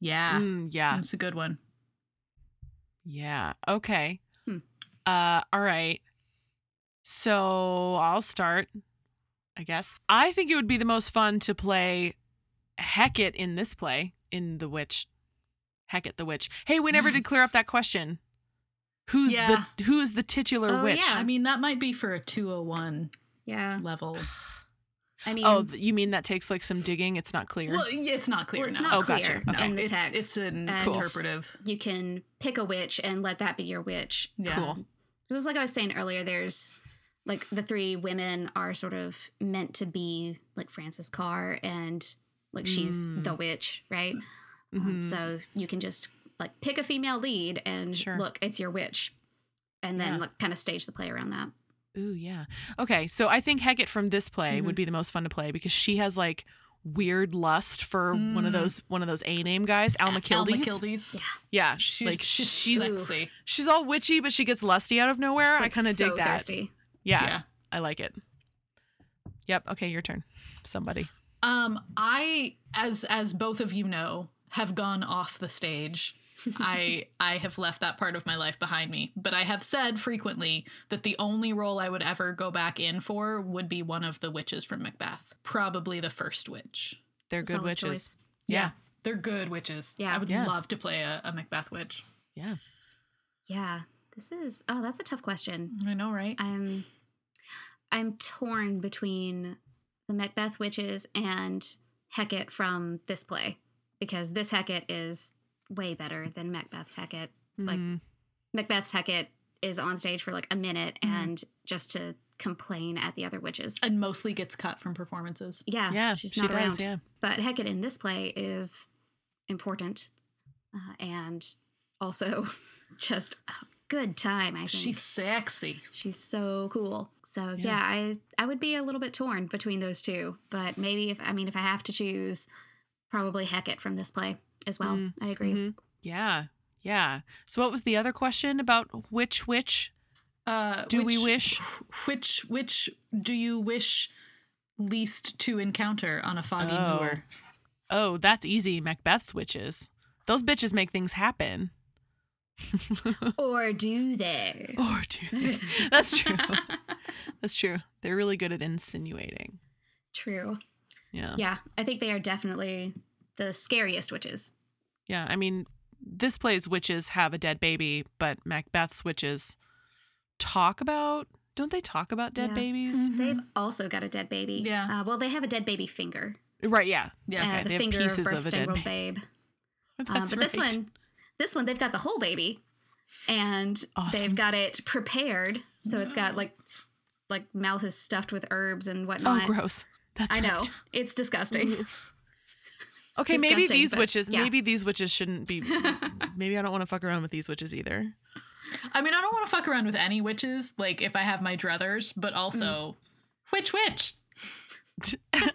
Yeah, Mm, yeah. that's a good one. Yeah. Okay. Hmm. Uh all right. So I'll start, I guess. I think it would be the most fun to play Hecate in this play, in The Witch. Hecate the Witch. Hey, we never did clear up that question. Who's Yeah. the who is the titular Oh, witch? yeah. I mean, that might be for a 201 Yeah. level. I oh, mean, Oh, you mean that takes like some digging? It's not clear. Well, yeah, it's not clear well, it's now. not Oh, clear gotcha. in the text. it's an And- interpretive. you can pick a witch and let that be your witch. Yeah. Cool. So it's like I was saying earlier, there's like the three women are sort of meant to be like Frances Carr and like she's Mm. the witch, right? Um, Mhm. so you can just like pick a female lead and Sure. look, it's your witch, and then Yeah. like kind of stage the play around that. Ooh, yeah. Okay, so I think Hecate from this play Mm-hmm. would be the most fun to play because she has like weird lust for one of Mm. those one of those A name guys, Almachildes. Almachildes. Yeah. Yeah, She's, like she's she's sexy. she's all witchy, but she gets lusty out of nowhere. She's, I kind of so dig that. Thirsty. Yeah, Yeah. I like it. Yep. Okay, your turn. Somebody. Um, I, as as both of you know, have gone off the stage. I I have left that part of my life behind me. But I have said frequently that the only role I would ever go back in for would be one of the witches from Macbeth. Probably the first witch. They're good witches. choice. Yeah. They're good witches. Yeah. I would Yeah. love to play a, a Macbeth witch. Yeah. Yeah. This is oh, that's a tough question. I know, right? I'm I'm torn between the Macbeth witches and Hecate from this play because this Hecate is way better than Macbeth's Hecate. Like Mhm. Macbeth's Hecate is on stage for like a minute Mhm. and just to complain at the other witches. and mostly gets cut from performances. Yeah, yeah, she's she not does. around. Yeah. But Hecate in this play is important uh, and also just a good time. I think She's sexy. She's so cool. So Yeah. yeah. I I would be a little bit torn between those two, but maybe if I mean if I have to choose, probably Hecate from this play as well. Mm, I agree. Mhm. Yeah. Yeah. So what was the other question about which witch Uh, do we wish? Which which do you wish least to encounter on a foggy Oh. moor? Oh, that's easy. Macbeth's witches. Those bitches make things happen. Or do they? or do they? That's true. That's true. They're really good at insinuating. True. Yeah. Yeah, I think they are definitely the scariest witches. Yeah. I mean, this play's witches have a dead baby, but Macbeth's witches talk about. Don't they talk about dead Yeah. babies? They've also got a dead baby. Yeah. Uh, well, they have a dead baby finger. Right. Yeah. Yeah. uh, okay, the they have finger pieces of of a dead babe. babe. Um, but this one, this one, they've got the whole baby, and Awesome. they've got it prepared. So it's got like, like mouth is stuffed with herbs and Oh, whatnot. gross. That's I know it's disgusting. Mm-hmm. Okay, maybe these but witches. yeah. Maybe these witches shouldn't be. maybe I don't want to fuck around with these witches either. I mean, I don't want to fuck around with any witches, like if I have my druthers, but also which witch? I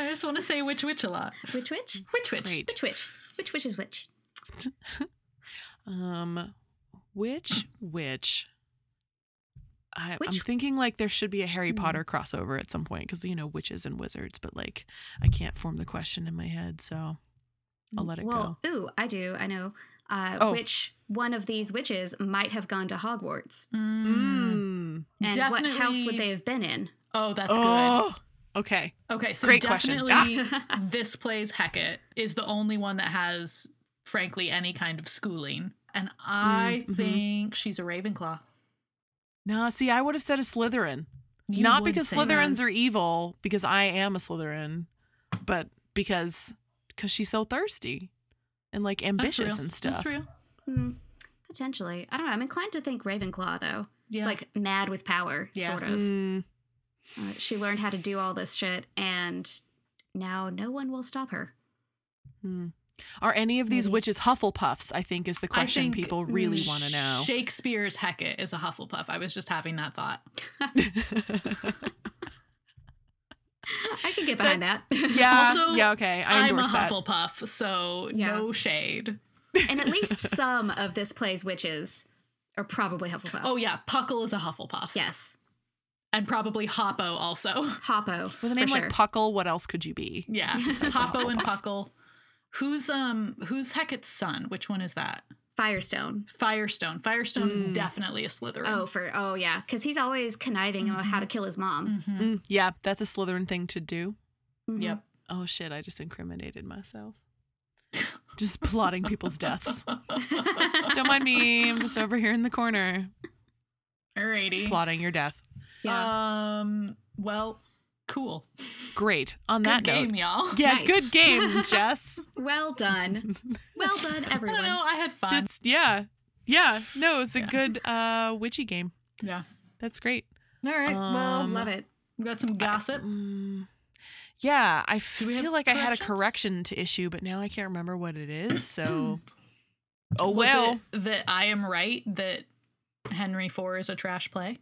just want to say which witch a lot. which witch? Which witch? Great. Which witch? Which witch is which? Um, which witch? I, I'm thinking like there should be a Harry Hmm. Potter crossover at some point because you know witches and wizards, but like I can't form the question in my head, so I'll let it well, ooh, I do. I know. Uh, Oh. Which one of these witches might have gone to Hogwarts, go. Mm. Mm. and what house would they have been in? Oh, that's Oh, okay. good. Okay, so Great question. definitely this plays Hecate is the only one that has, frankly, any kind of schooling. And I mhm. think she's a Ravenclaw. No, see, I would have said a Slytherin. You Not because Slytherins that. are evil, because I am a Slytherin, but because because she's so thirsty and like ambitious and stuff. That's real. Hmm, potentially. I don't know. I'm inclined to think Ravenclaw though. Yeah. Like mad with power, Yeah. sort of. Mm, Uh, she learned how to do all this shit, and now no one will stop her. mm. Are any of these Maybe. witches Hufflepuffs? I think is the question people really mm, want to know. Shakespeare's Hecate is a Hufflepuff. I was just having that thought. I can get behind that. yeah, Also, yeah, okay. I I'm a that. Hufflepuff, so Yeah. no shade. and at least some of this play's witches are probably Hufflepuffs. Oh yeah, Puckle is a Hufflepuff. Yes. and probably Hoppo also. Hoppo. With a name sure. like Puckle, what else could you be? Yeah, Hoppo and Puckle. Who's um who's Hecate's son? Which one is that? Firestone. Firestone. Firestone is Mm. definitely a Slytherin. Oh, for oh yeah, because he's always conniving on how to kill his mom. Mhm. Mm, yeah, that's a Slytherin thing to do. Mhm. Yep. Oh shit, I just incriminated myself. Just plotting people's deaths. Don't mind me. I'm just over here in the corner Alrighty. plotting your death. Yeah. Um. Well, cool. Great. On Good that game, note. y'all. Yeah, Nice. good game, Jess. well done. Well done, I everyone. don't know. I had fun. It's yeah. Yeah. No, it's a Yeah. good uh witchy game. yeah. That's great. All right. well, Um, Love it. we got some gossip. Mm, Yeah, I Do we have feel like I had a correction to issue, but now I can't remember what it is. So, oh Was well. that I am right that Henry Four is a trash play.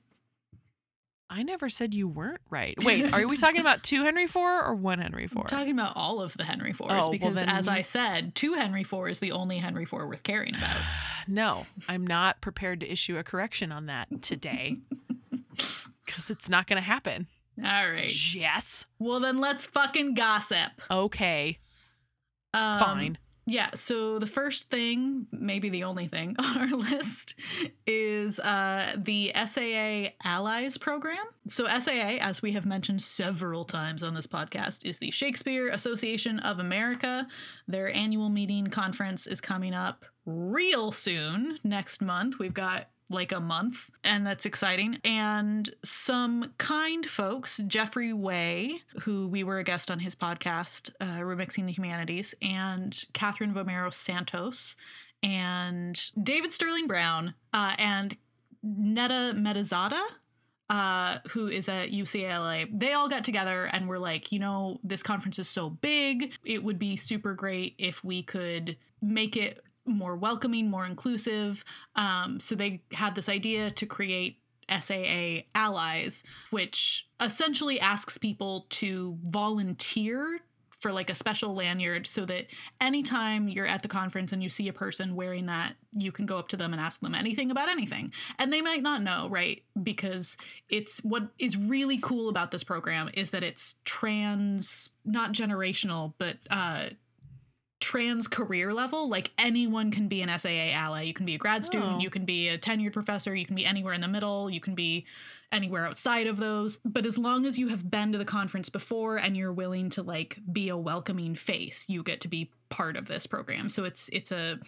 I never said you weren't right. Wait, are we talking about two Henry Four or one Henry IV? I'm talking about all of the Henry Fours Oh, well because, as I said, two Henry Four is the only Henry Four worth caring about. no, I'm not prepared to issue a correction on that today because it's not going to happen. All right. Yes. Well, then let's fucking gossip. Okay. Um, Fine. Yeah, so the first thing, maybe the only thing on our list, is uh, the SAA Allies program. So, SAA, as we have mentioned several times on this podcast, is the Shakespeare Association of America. Their annual meeting conference is coming up real soon, next month. We've got like a month, and that's exciting. And some kind folks, Jeffrey Way, who we were a guest on his podcast, uh, Remixing the Humanities, and Kathryn Vomero Santos, and David Sterling Brown, uh, and Nedda Mehdizadeh. Uh, who is at UCLA? They all got together and were like, you know, this conference is so big. It would be super great if we could make it more welcoming, more inclusive. Um, so they had this idea to create SAA Allies, which essentially asks people to volunteer for like a special lanyard so that anytime you're at the conference and you see a person wearing that, you can go up to them and ask them anything about anything. And they might not know, right? Because it's what is really cool about this program is that it's trans, not generational, but uh trans career level like anyone can be an SAA ally you can be a grad student Oh. you can be a tenured professor you can be anywhere in the middle you can be anywhere outside of those but as long as you have been to the conference before and you're willing to like be a welcoming face you get to be part of this program so it's it's a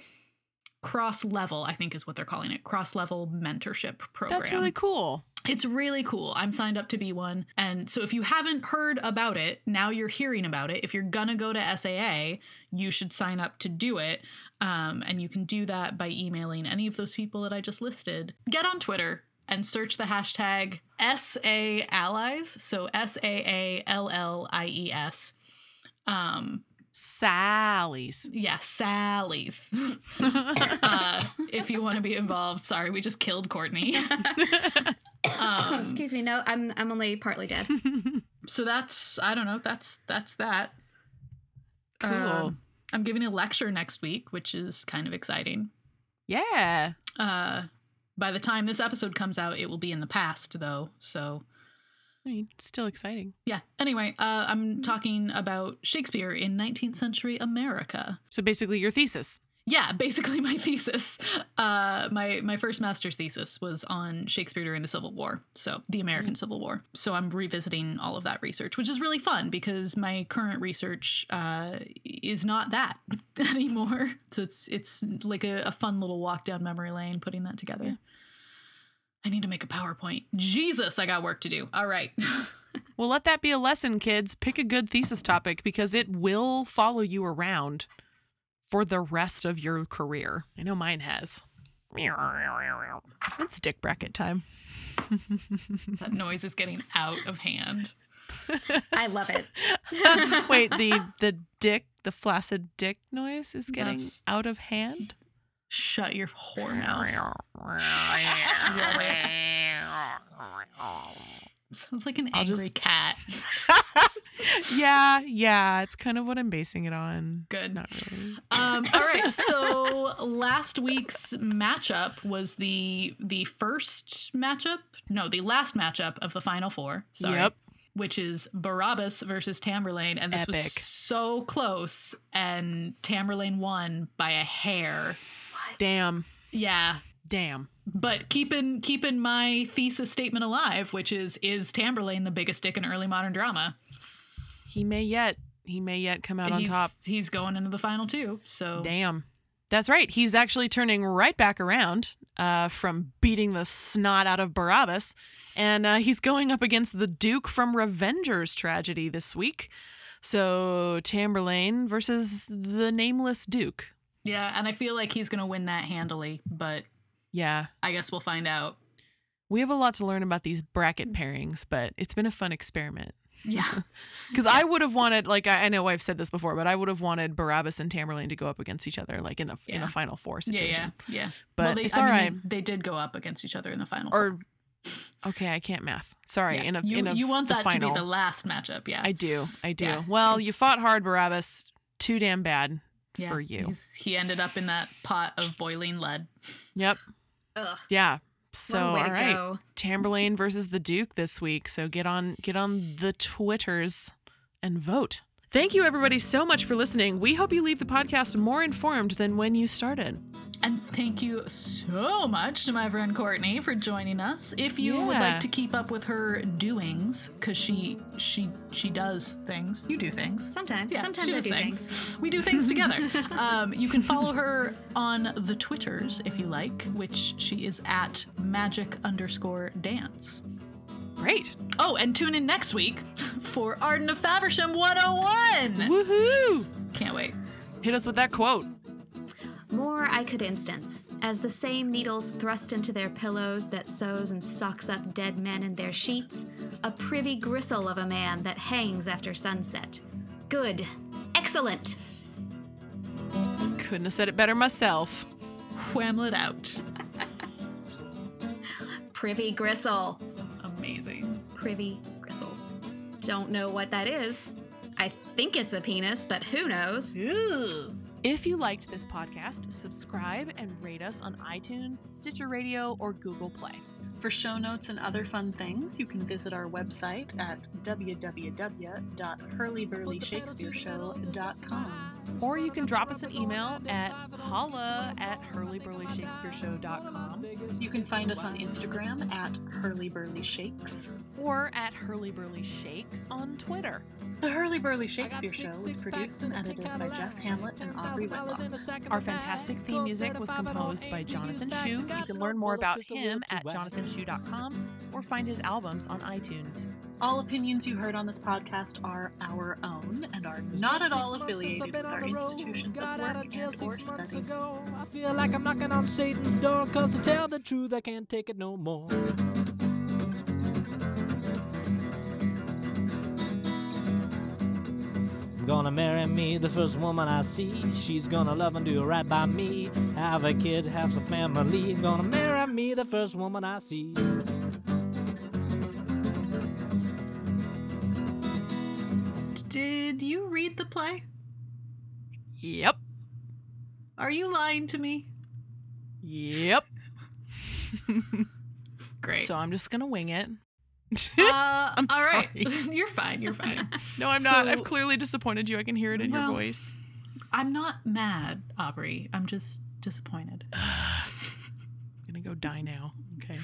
cross level i think is what they're calling it cross level mentorship program That's really cool. It's really cool. I'm signed up to be one. And so if you haven't heard about it, now you're hearing about it. If you're going to go to SAA, you should sign up to do it. Um, and you can do that by emailing any of those people that I just listed. Get on Twitter and search the hashtag SA Allies. So S A A L L I E S. Um, Sally's. yeah, Sally's. uh, if you want to be involved, sorry, we just killed Courtney. Um, Excuse me. No, I'm I'm only partly dead. so that's I don't know. That's that's that. Cool. Um, I'm giving a lecture next week, which is kind of exciting. yeah. Uh, by the time this episode comes out, it will be in the past, though. So I mean, still exciting. yeah. Anyway, uh, I'm talking about Shakespeare in 19th century America. So basically, your thesis. Yeah, basically my thesis. Uh, my my first master's thesis was on Shakespeare during the Civil War, so the American Civil War. So I'm revisiting all of that research, which is really fun because my current research uh, is not that anymore. So it's it's like a, a fun little walk down memory lane putting that together. I need to make a PowerPoint. Jesus, I got work to do. All right. Well, let that be a lesson, kids. Pick a good thesis topic because it will follow you around for the rest of your career. I know mine has. It's dick bracket time. that noise is getting out of hand. I love it. Wait, the the dick, the flaccid dick noise is getting That's- out of hand. Shut your whore mouth. Sounds like an I'll angry just- cat. yeah, yeah, it's kind of what I'm basing it on. Good. Not really. Um, all right. So last week's matchup was the the first matchup. No, the last matchup of the final four. Sorry. Yep. Which is Barabbas versus Tamerlane, and this was so close, and Tamerlane won by a hair. What? Damn. Yeah, Damn. but keeping keeping my thesis statement alive, which is is Tamerlane the biggest dick in early modern drama? He may yet. He may yet come out on top. He's going into the final two. So Damn. That's right. He's actually turning right back around uh, from beating the snot out of Barabbas. And uh, he's going up against the Duke from Revenger's tragedy this week. So Tamburlaine versus the nameless Duke. yeah, and I feel like he's gonna win that handily, but Yeah. I guess we'll find out. We have a lot to learn about these bracket pairings, but it's been a fun experiment. Yeah. Because I would have wanted, like, I, I know I've said this before, but I would have wanted Barabbas and Tamerlane to go up against each other, like in the in Yeah. a final four situation. yeah, yeah. yeah. But they, it's I all mean, right. They, they did go up against each other in the final. Or, okay, I can't math. Sorry. Yeah. In a you, in a you want that to be the last matchup, yeah. I do. I do. Yeah. Well, you fought hard, Barabbas. Too damn bad yeah. for you. He ended up in that pot of boiling lead. Yep. Ugh. Yeah. So what a way all right, go. Tamburlaine versus the Duke this week. So get on get on the Twitters and vote. Thank you everybody so much for listening. We hope you leave the podcast more informed than when you started. And thank you so much to my friend Courtney for joining us. If you would like to keep up with her doings, because she she she does things. You do things. Sometimes. Yeah, Sometimes I do things. We do things together. um, you can follow her on the Twitters if you like, which she is at magic underscore dance. Great. Oh, and tune in next week for Arden of Faversham 101. Woohoo! Can't wait. Hit us with that quote. More I could instance, as the same needles thrust into their pillows that sews and sucks up dead men in their sheets, a privy gristle of a man that hangs after sunset. Good. Excellent. Couldn't have said it better myself. Whamlet out. Privy gristle. Amazing. Privy gristle. Don't know what that is. I think it's a penis, but who knows? If you liked this podcast, subscribe and rate us on iTunes, Stitcher Radio, or Google Play. For show notes and other fun things, you can visit our website at www.hurlyburlyshakespeareshow.com. Or you can drop us an email at holla at hurlyburlyshakespeareshow.com You can find us on Instagram at hurlyburlyshakes. or at hurlyburlyshake on Twitter. The Hurly Burly Shakespeare Show was produced and edited by Jess Hamlet and Aubrey Whitlock. Our fantastic theme music was composed by Jonathan Shu. You can learn more about him at jonathanshu.com or find his albums on iTunes. All opinions you heard on this podcast are our own and are not at all affiliated with our institutions of work and or study. I feel like I'm knocking on Satan's door, cause to tell the truth, I can't take it no more. Gonna marry me, the first woman I see. She's gonna love and do right by me. Have a kid, have some family. Gonna marry me, the first woman I see. Did you read the play? Yep. Are you lying to me? Yep. Great. So I'm just going to wing it. uh, I'm all right. sorry. You're fine. You're fine. no, I'm not. so- I've clearly disappointed you. I can hear it in Well- your voice. I'm not mad, Aubrey. I'm just disappointed. I'm going to go die now. Okay.